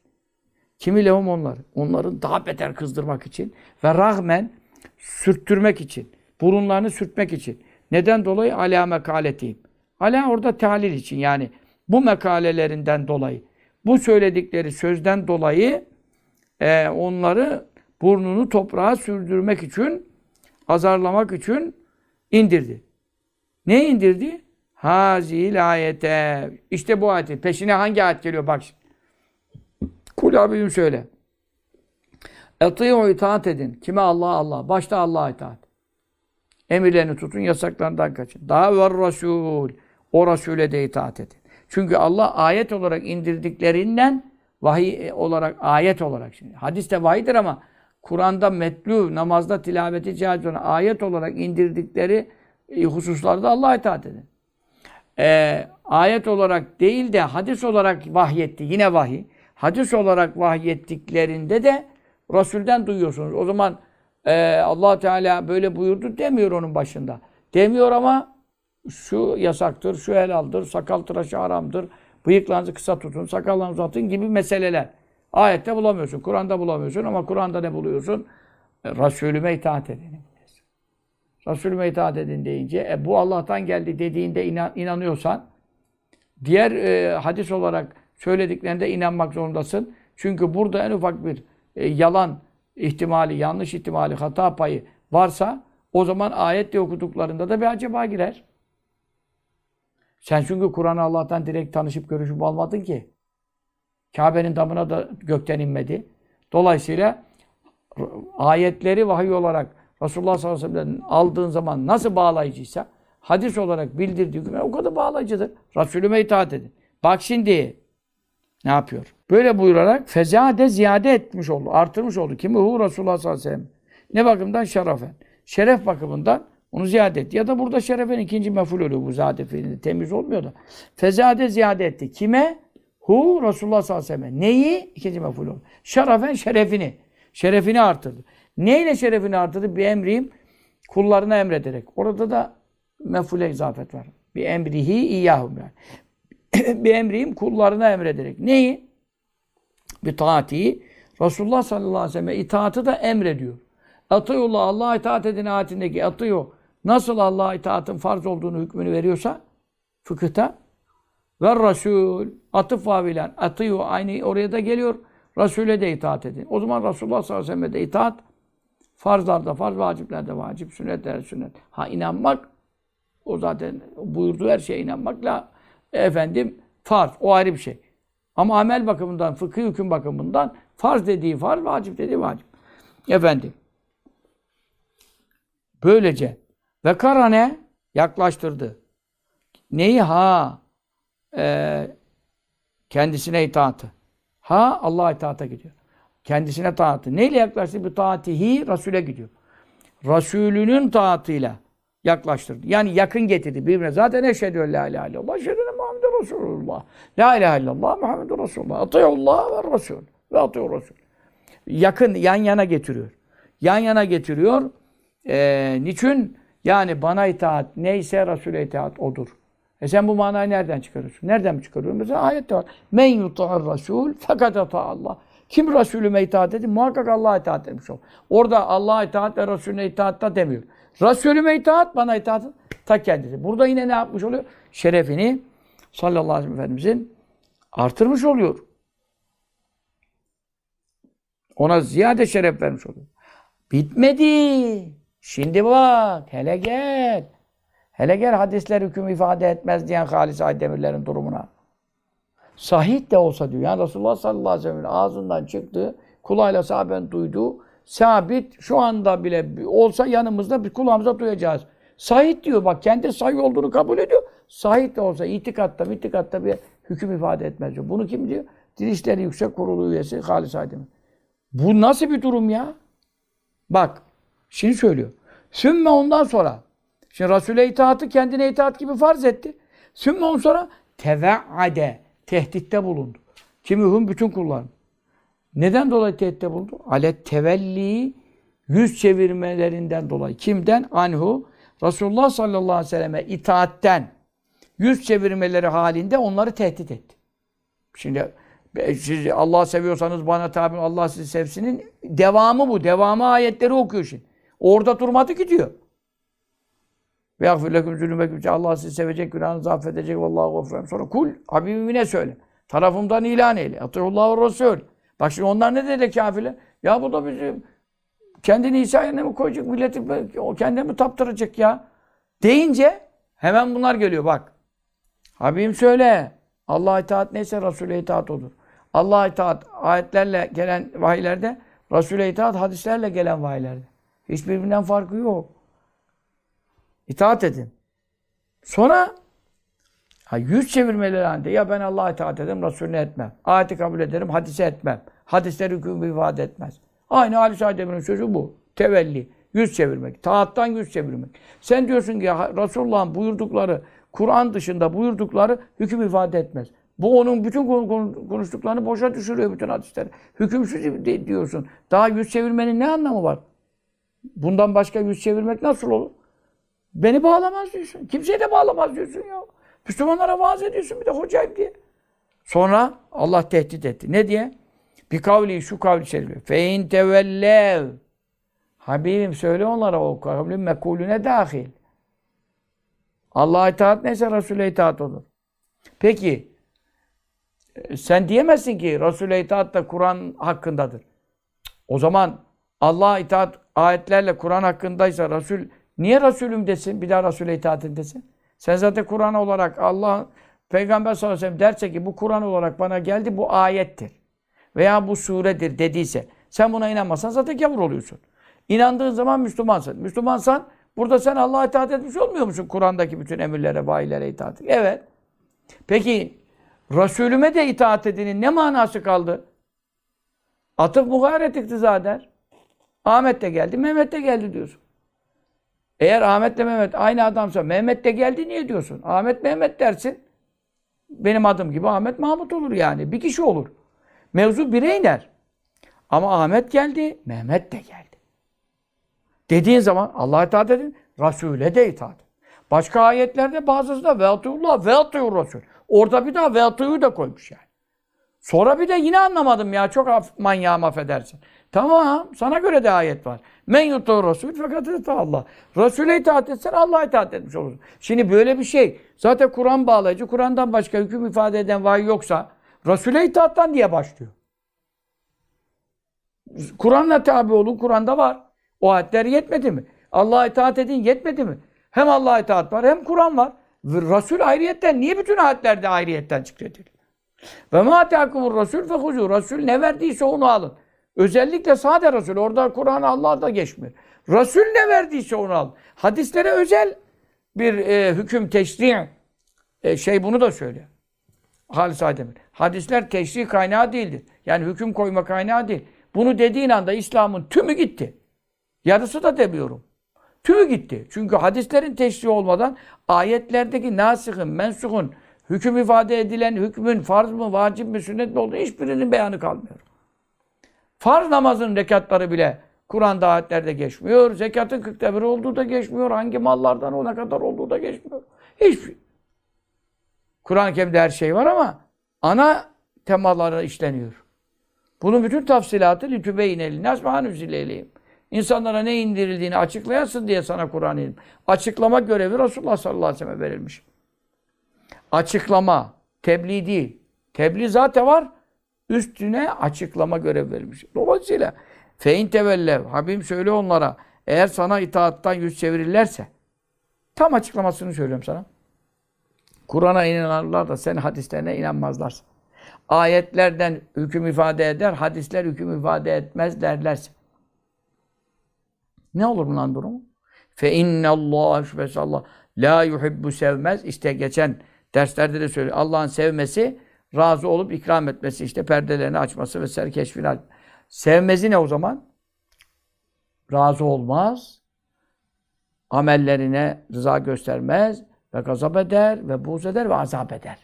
Kimi lehum onlar? Onların daha beter kızdırmak için ve rahmen sürttürmek için. Burunlarını sürtmek için. Neden dolayı? Ala mekaletiyim. Ala orada tahlil için yani bu mekalelerinden dolayı, bu söyledikleri sözden dolayı e, onları burnunu toprağa sürdürmek için, azarlamak için indirdi. Ne indirdi? Hazil ayete. İşte bu ayeti. Peşine hangi ayet geliyor? Bak şimdi. Kul abim söyle. Etiyu itaat edin. Kime Allah Allah. Başta Allah'a itaat. Emirlerini tutun, yasaklarından kaçın. Daha var Resul. O Resul'e de itaat edin. Çünkü Allah ayet olarak indirdiklerinden vahiy olarak, ayet olarak şimdi. Hadis de vahiydir ama Kur'an'da metlu, namazda tilaveti caiz olan ayet olarak indirdikleri e, hususlarda Allah'a itaat edin. Ee, ayet olarak değil de hadis olarak vahyetti. Yine vahiy. Hadis olarak vahyettiklerinde de Resul'den duyuyorsunuz. O zaman e, allah Teala böyle buyurdu demiyor onun başında. Demiyor ama şu yasaktır, şu helaldir, sakal tıraşı haramdır, bıyıklarınızı kısa tutun, sakallarınızı uzatın gibi meseleler. Ayette bulamıyorsun, Kur'an'da bulamıyorsun ama Kur'an'da ne buluyorsun? E, Resulüme itaat edin. Resulüme itaat edin deyince, e, bu Allah'tan geldi dediğinde inan, inanıyorsan, diğer e, hadis olarak söylediklerinde inanmak zorundasın. Çünkü burada en ufak bir e, yalan ihtimali, yanlış ihtimali, hata payı varsa o zaman ayetle okuduklarında da bir acaba girer. Sen çünkü Kur'an'ı Allah'tan direkt tanışıp görüşüp almadın ki. Kabe'nin damına da gökten inmedi. Dolayısıyla ayetleri vahiy olarak Resulullah sallallahu aleyhi ve sellem'den aldığın zaman nasıl bağlayıcıysa hadis olarak bildirdiği hükümler o kadar bağlayıcıdır. Resulüme itaat edin. Bak şimdi ne yapıyor? Böyle buyurarak fezade ziyade etmiş oldu. Artırmış oldu. Kimi hu Resulullah sallallahu aleyhi ve sellem. Ne bakımdan? Şerafen. Şeref bakımından onu ziyade etti. Ya da burada şerefen ikinci meful oluyor bu zade fiilinde. Temiz olmuyor da. Fezade ziyade etti. Kime? Hu Resulullah sallallahu aleyhi ve sellem. Neyi? İkinci meful oluyor. Şerafen şerefini. Şerefini artırdı. Neyle şerefini artırdı? Bir emriyim kullarına emrederek. Orada da mefule izafet var. Bir emrihi iyyahum yani. (coughs) bir emriyim kullarına emrederek. Neyi? Bir taati. Resulullah sallallahu aleyhi ve sellem itaatı da emrediyor. Atıyullah, Allah'a itaat edin ayetindeki atıyor. Nasıl Allah'a itaatın farz olduğunu hükmünü veriyorsa fıkıhta ve Resul atıf vavilen atıyor aynı oraya da geliyor. Resul'e de itaat edin. O zaman Resulullah sallallahu aleyhi ve sellem de itaat farzlarda farz, vaciplerde vacip, sünnetlerde sünnet. Ha inanmak o zaten buyurduğu her şeye inanmakla efendim farz. O ayrı bir şey. Ama amel bakımından, fıkıh hüküm bakımından farz dediği farz, vacip dediği vacip. Efendim. Böylece ve karane yaklaştırdı. Neyi? Ha. E, kendisine itaatı. Ha Allah'a itaata gidiyor. Kendisine taatı. Neyle yaklaştı? Bu taatihi Resul'e gidiyor. Resulünün taatıyla yaklaştırdı. Yani yakın getirdi birbirine. Zaten eşhedü en la ilahe illallah. Eşhedü enne Muhammeden Resulullah. La ilahe illallah Muhammeden Resulullah. Atıyullah ve Resul. Ve atıyor Resul. Yakın, yan yana getiriyor. Yan yana getiriyor. Ee, niçin? Yani bana itaat neyse Resul'e itaat odur. E sen bu manayı nereden çıkarıyorsun? Nereden mi çıkarıyorsun? Mesela ayette var. Men yuta'ar Resul fakat ata Allah. Kim Resulüme itaat edin? Muhakkak Allah'a itaat etmiş ol. Orada Allah'a itaat ve Resulüne itaat da demiyor. Resulüme itaat, bana itaat ta kendisi. Burada yine ne yapmış oluyor? Şerefini sallallahu aleyhi ve sellem Efendimizin artırmış oluyor. Ona ziyade şeref vermiş oluyor. Bitmedi. Şimdi bak, hele gel. Hele gel hadisler hüküm ifade etmez diyen Halis Aydemirlerin durumuna. Sahih de olsa diyor. Yani Resulullah sallallahu aleyhi ve sellem'in ağzından çıktı, kulağıyla sahaben duydu. Sabit şu anda bile olsa yanımızda bir kulağımıza duyacağız. Sahih diyor bak kendi sahih olduğunu kabul ediyor. Sahih de olsa itikatta, itikatta bir hüküm ifade etmez diyor. Bunu kim diyor? Din Yüksek Kurulu üyesi Halis Aydemir. Bu nasıl bir durum ya? Bak, şimdi söylüyor. Sümme ondan sonra. Şimdi Resul'e itaatı kendine itaat gibi farz etti. Sümme ondan sonra teve'ade tehditte bulundu. Kimihum bütün kulların. Neden dolayı tehditte bulundu? Alet tevelli yüz çevirmelerinden dolayı. Kimden? Anhu. Resulullah sallallahu aleyhi ve selleme itaatten yüz çevirmeleri halinde onları tehdit etti. Şimdi siz Allah seviyorsanız bana tabi Allah sizi sevsinin devamı bu. Devamı ayetleri okuyor şimdi. Orada durmadı ki diyor. Ve yagfir leküm zülümeküm. Allah sizi sevecek, günahınızı affedecek. Vallahu gafurun. Sonra kul, Habibime söyle. Tarafımdan ilan eyle. Atıyullahu Resul. Bak şimdi onlar ne dedi kafirler? Ya bu da bizim kendini İsa yerine mi koyacak milleti o kendine mi taptıracak ya? Deyince hemen bunlar geliyor bak. Habibim söyle. Allah'a itaat neyse Resul'e itaat olur. Allah'a itaat ayetlerle gelen vahiylerde, Resul'e itaat hadislerle gelen vahiylerde. Hiçbirinden farkı yok. İtaat edin. Sonra ha, yüz çevirmeleri halinde ya ben Allah'a itaat ederim, Resulüne etmem. Ayeti kabul ederim, hadise etmem. Hadisler hüküm ifade etmez. Aynı Ali Said Emin'in sözü bu. Tevelli. Yüz çevirmek. Taattan yüz çevirmek. Sen diyorsun ki Resulullah'ın buyurdukları, Kur'an dışında buyurdukları hüküm ifade etmez. Bu onun bütün konuştuklarını boşa düşürüyor bütün hadisleri. Hükümsüz diyorsun. Daha yüz çevirmenin ne anlamı var? Bundan başka yüz çevirmek nasıl olur? Beni bağlamaz diyorsun. Kimseyi de bağlamaz diyorsun ya. Müslümanlara vaaz ediyorsun bir de hocayım diye. Sonra Allah tehdit etti. Ne diye? Bir kavli şu kavli şerifi. Fein tevellev. Habibim söyle onlara o kavlin mekulüne dahil. Allah'a itaat neyse Resul'e itaat olur. Peki e, sen diyemezsin ki Resul'e itaat da Kur'an hakkındadır. O zaman Allah'a itaat ayetlerle Kur'an hakkındaysa Resul niye Resulüm desin? Bir daha Resul'e itaat desin. Sen zaten Kur'an olarak Allah Peygamber sallallahu aleyhi ve sellem derse ki bu Kur'an olarak bana geldi bu ayettir. Veya bu suredir dediyse sen buna inanmasan zaten gavur oluyorsun. İnandığın zaman Müslümansın. Müslümansan burada sen Allah'a itaat etmiş olmuyor musun? Kur'an'daki bütün emirlere, vahilere itaat. Evet. Peki Resulüme de itaat edinin ne manası kaldı? Atıf muharet iktiza eder. Ahmet de geldi, Mehmet de geldi diyorsun. Eğer Ahmet ile Mehmet aynı adamsa Mehmet de geldi niye diyorsun? Ahmet Mehmet dersin. Benim adım gibi Ahmet Mahmut olur yani. Bir kişi olur. Mevzu bire iner. Ama Ahmet geldi, Mehmet de geldi. Dediğin zaman Allah'a itaat edin, Resul'e de itaat. Başka ayetlerde bazısında ve atıyullah ve atıyur Resul. Orada bir daha ve atıyı da koymuş yani. Sonra bir de yine anlamadım ya çok af, manyağım affedersin. Tamam sana göre de ayet var. Men yutur Resul fakat Allah. Resul'e itaat etsen Allah'a itaat etmiş olursun. Şimdi böyle bir şey zaten Kur'an bağlayıcı. Kur'an'dan başka hüküm ifade eden vahiy yoksa Resul'e itaattan diye başlıyor. Kur'an'la tabi olun. Kur'an'da var. O ayetler yetmedi mi? Allah'a itaat edin yetmedi mi? Hem Allah'a itaat var hem Kur'an var. Resul ayrıyetten niye bütün ayetlerde ayrıyetten zikrediliyor? Ve ma teakumur Resul fe huzu. Resul ne verdiyse onu alın. Özellikle sade Resul. Orada Kur'an Allah da geçmiyor. Resul ne verdiyse onu alın. Hadislere özel bir e, hüküm teşri e, şey bunu da söylüyor. Halis Aydemir. Hadisler teşri kaynağı değildir. Yani hüküm koyma kaynağı değil. Bunu dediğin anda İslam'ın tümü gitti. Yarısı da demiyorum. Tümü gitti. Çünkü hadislerin teşriği olmadan ayetlerdeki nasihın, mensuhun, hüküm ifade edilen hükmün farz mı, vacip mi, sünnet mi olduğu hiçbirinin beyanı kalmıyor. Farz namazın rekatları bile Kur'an'da ayetlerde geçmiyor. Zekatın kırkta bir olduğu da geçmiyor. Hangi mallardan ona kadar olduğu da geçmiyor. Hiçbir. Şey. Kur'an-ı Kerim'de her şey var ama ana temaları işleniyor. Bunun bütün tafsilatı litübeyin elinas mehanüzileyleyim. İnsanlara ne indirildiğini açıklayasın diye sana Kur'an ilim. Açıklama görevi Resulullah sallallahu aleyhi ve sellem'e verilmiş. Açıklama, tebliğ değil. Tebliğ zaten var. Üstüne açıklama görevi verilmiş. Dolayısıyla fein tevellev. Habibim söyle onlara. Eğer sana itaattan yüz çevirirlerse tam açıklamasını söylüyorum sana. Kur'an'a inanırlar da sen hadislerine inanmazlarsa. Ayetlerden hüküm ifade eder, hadisler hüküm ifade etmez derlerse. Ne olur bunların durumu? Fe innallâhe şüphesiz Allah la yuhibbu sevmez. İşte geçen derslerde de söylüyor. Allah'ın sevmesi, razı olup ikram etmesi, işte perdelerini açması ve serkeşfinal. Sevmezi ne o zaman? Razı olmaz. Amellerine rıza göstermez ve gazap eder ve buğz eder ve azap eder.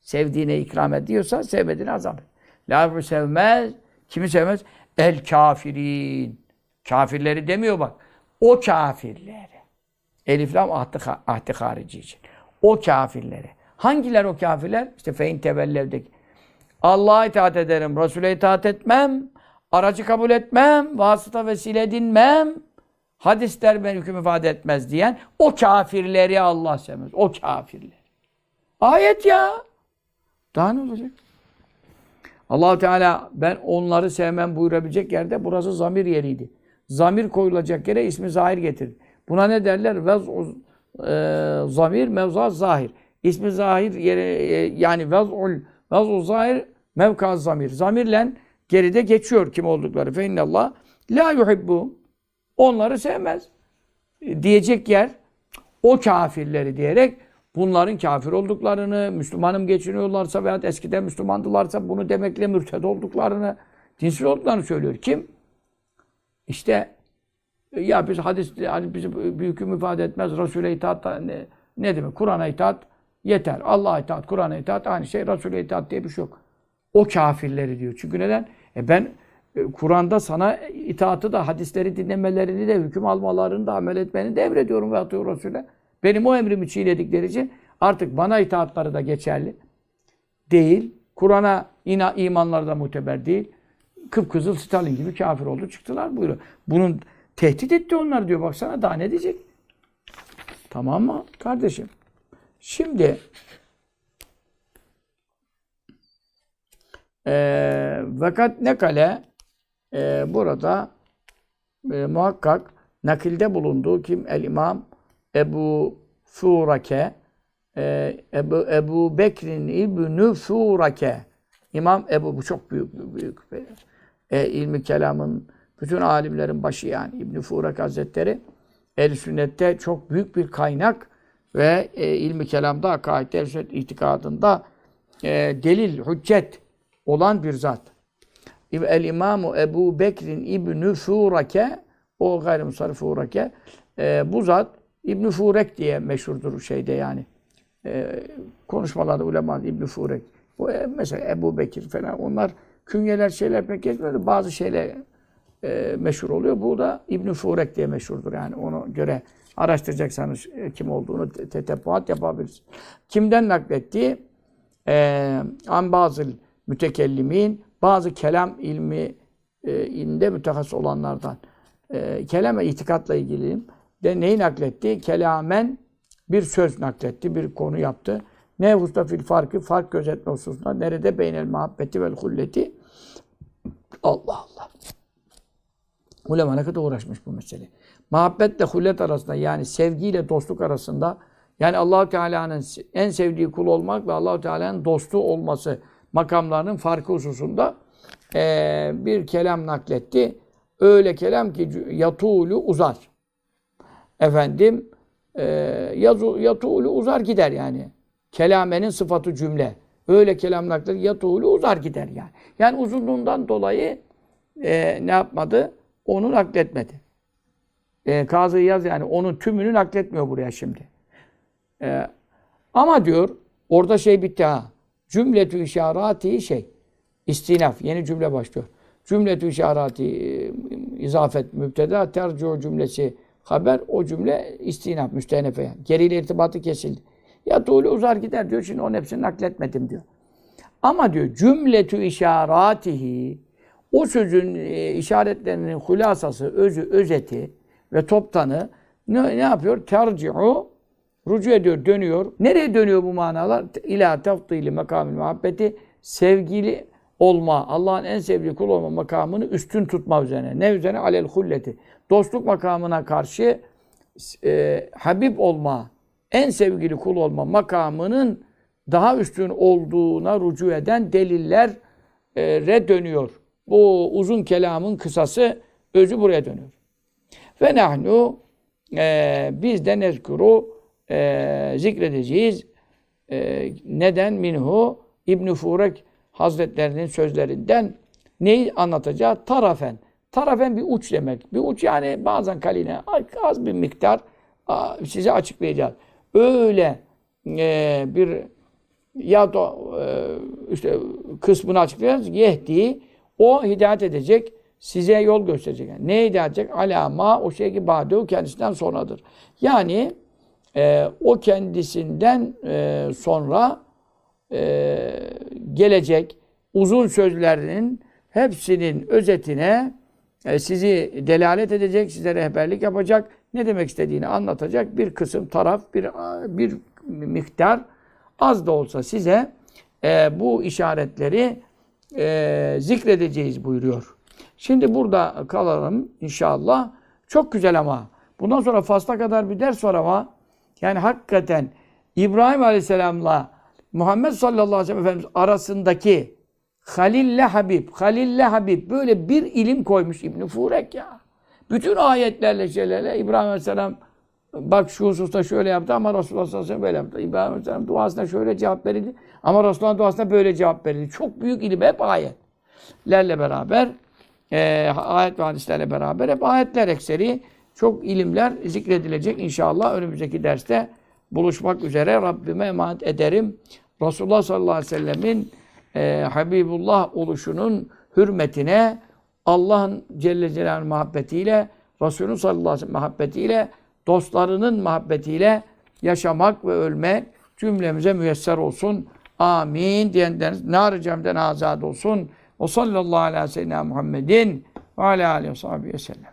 Sevdiğine ikram ediyorsa sevmediğine azap eder. La sevmez. Kimi sevmez? El kafirin. Kafirleri demiyor bak. O kafirleri. Elif lam ahdi, ahdi harici için. O kafirleri. Hangiler o kafirler? İşte fein tevellevdeki. Allah'a itaat ederim, Resul'e itaat etmem, aracı kabul etmem, vasıta vesile edinmem. hadisler ben hüküm ifade etmez diyen o kafirleri Allah sevmez. O kafirler. Ayet ya. Daha ne olacak? allah Teala ben onları sevmem buyurabilecek yerde burası zamir yeriydi. Zamir koyulacak yere ismi zahir getirdi. Buna ne derler? Vez e, zamir mevza zahir. İsmi zahir yere e, yani vez'ul vez'u zahir mevka zamir. Zamirle geride geçiyor kim oldukları. Fe innallah la yuhibbu. Onları sevmez. E, diyecek yer o kafirleri diyerek bunların kafir olduklarını, Müslümanım geçiniyorlarsa veya eskiden Müslümandılarsa bunu demekle mürted olduklarını, dinsiz olduklarını söylüyor. Kim? İşte ya biz hadis hani bizi bir hüküm ifade etmez. Resul'e itaat ne, ne demek? Kur'an'a itaat yeter. Allah'a itaat, Kur'an'a itaat aynı şey. Resul'e itaat diye bir şey yok. O kafirleri diyor. Çünkü neden? E ben e, Kur'an'da sana itaatı da, hadisleri dinlemelerini de, hüküm almalarını da, amel etmeni de emrediyorum ve atıyor Resul'e. Benim o emrimi çiğnedikleri için artık bana itaatları da geçerli değil. Kur'an'a imanları da muteber değil. Kıpkızıl Stalin gibi kafir oldu çıktılar buyuruyor. Bunun tehdit etti onlar diyor. Baksana daha ne diyecek? Tamam mı kardeşim? Şimdi e, fakat ne kale? E, burada e, muhakkak nakilde bulunduğu kim? El İmam Ebu Furake e, Ebu, Ebu Bekrin İbnü Furake. İmam Ebu bu çok büyük büyük e, ilmi kelamın bütün alimlerin başı yani İbn Furak Hazretleri. El sünnette çok büyük bir kaynak ve e, ilmi kelamda, akaidde, sünnet itikadında e, delil, hüccet olan bir zat. El İmamu Ebu Bekrin İbn Furake o gayrimusarif Furake e, bu zat İbn Furek diye meşhurdur şeyde yani. E, konuşmalarda ulema İbn Furek. O e, mesela Ebu Bekir falan onlar künyeler şeyler pek geçmedi. Bazı şeyler e, meşhur oluyor. Bu da İbn Furek diye meşhurdur yani. Ona göre araştıracaksanız e, kim olduğunu tetebbuat yapabilirsiniz. Kimden naklettiği e, an bazı mütekellimin bazı kelam ilmi e, inde mütehassıs olanlardan e, kelam ve itikatla ilgili de neyi nakletti? Kelamen bir söz nakletti, bir konu yaptı. Ne hususta fil farkı, fark gözetme hususunda. Nerede beynel muhabbeti vel hulleti? Allah Allah. Ulema ne kadar uğraşmış bu mesele. Muhabbetle hullet arasında yani sevgiyle dostluk arasında yani allah Teala'nın en sevdiği kul olmak ve allah Teala'nın dostu olması makamlarının farkı hususunda e, bir kelam nakletti. Öyle kelam ki yatulu uzar. Efendim e, yatulu uzar gider yani. Kelamenin sıfatı cümle. Öyle kelam nakletti yatulu uzar gider yani. Yani uzunluğundan dolayı e, ne yapmadı? Onu nakletmedi. E, Kazı Yaz yani onun tümünü nakletmiyor buraya şimdi. E, ama diyor orada şey bitti ha. Cümletü işarati şey. İstinaf. Yeni cümle başlıyor. Cümletü işarati e, izafet mübteda tercih cümlesi haber o cümle istinaf müstenefe yani. Geriyle irtibatı kesildi. Ya tuğlu uzar gider diyor. Şimdi onun hepsini nakletmedim diyor. Ama diyor cümletü işaratihi o sözün e, işaretlerinin hulasası, özü, özeti ve toptanı ne, ne yapıyor? Terci'u rucu ediyor, dönüyor. Nereye dönüyor bu manalar? İlâ tefdîli makamil muhabbeti sevgili olma, Allah'ın en sevdiği kul olma makamını üstün tutma üzerine. Ne üzerine? Alel hulleti. Dostluk makamına karşı e, Habib olma, en sevgili kul olma makamının daha üstün olduğuna rücu eden delillere dönüyor. Bu uzun kelamın kısası, özü buraya dönüyor. Ve nahnu e, biz de nezkuru e, zikredeceğiz. E, neden? Minhu İbn Furek Hazretlerinin sözlerinden neyi anlatacağız? Tarafen. Tarafen bir uç demek. Bir uç yani bazen kaline az bir miktar size açıklayacağız. Öyle e, bir ya da e, işte kısmını açıklayacağız. Yehdi o hidayet edecek, size yol gösterecek. Yani ne hidayet edecek? Alama o şey ki badehu kendisinden sonradır. Yani e, o kendisinden e, sonra e, gelecek uzun sözlerinin hepsinin özetine e, sizi delalet edecek, size rehberlik yapacak, ne demek istediğini anlatacak bir kısım taraf, bir bir miktar az da olsa size e, bu işaretleri e, zikredeceğiz buyuruyor. Şimdi burada kalalım inşallah. Çok güzel ama. Bundan sonra fasla kadar bir ders var ama yani hakikaten İbrahim Aleyhisselam'la Muhammed sallallahu aleyhi ve sellem Efendimiz arasındaki Halille Habib, Halille Habib böyle bir ilim koymuş İbn Furek ya. Bütün ayetlerle şeylerle İbrahim Aleyhisselam bak şu hususta şöyle yaptı ama Resulullah sallallahu aleyhi ve sellem böyle yaptı. İbrahim Aleyhisselam duasına şöyle cevap verildi ama Resulullah'ın duasına böyle cevap verildi. Çok büyük ilim hep ayetlerle beraber e, ayet ve hadislerle beraber hep ayetler ekseri çok ilimler zikredilecek inşallah önümüzdeki derste buluşmak üzere Rabbime emanet ederim. Resulullah sallallahu aleyhi ve sellemin e, Habibullah oluşunun hürmetine Allah'ın Celle Celaluhu'nun muhabbetiyle, Resulünün sallallahu aleyhi ve sellem muhabbetiyle, dostlarının muhabbetiyle yaşamak ve ölmek cümlemize müyesser olsun. Amin diyenleriniz nar-ı cemden azad olsun. O sallallahu aleyhi ve sellem Muhammedin ve aleyhi ve sellem.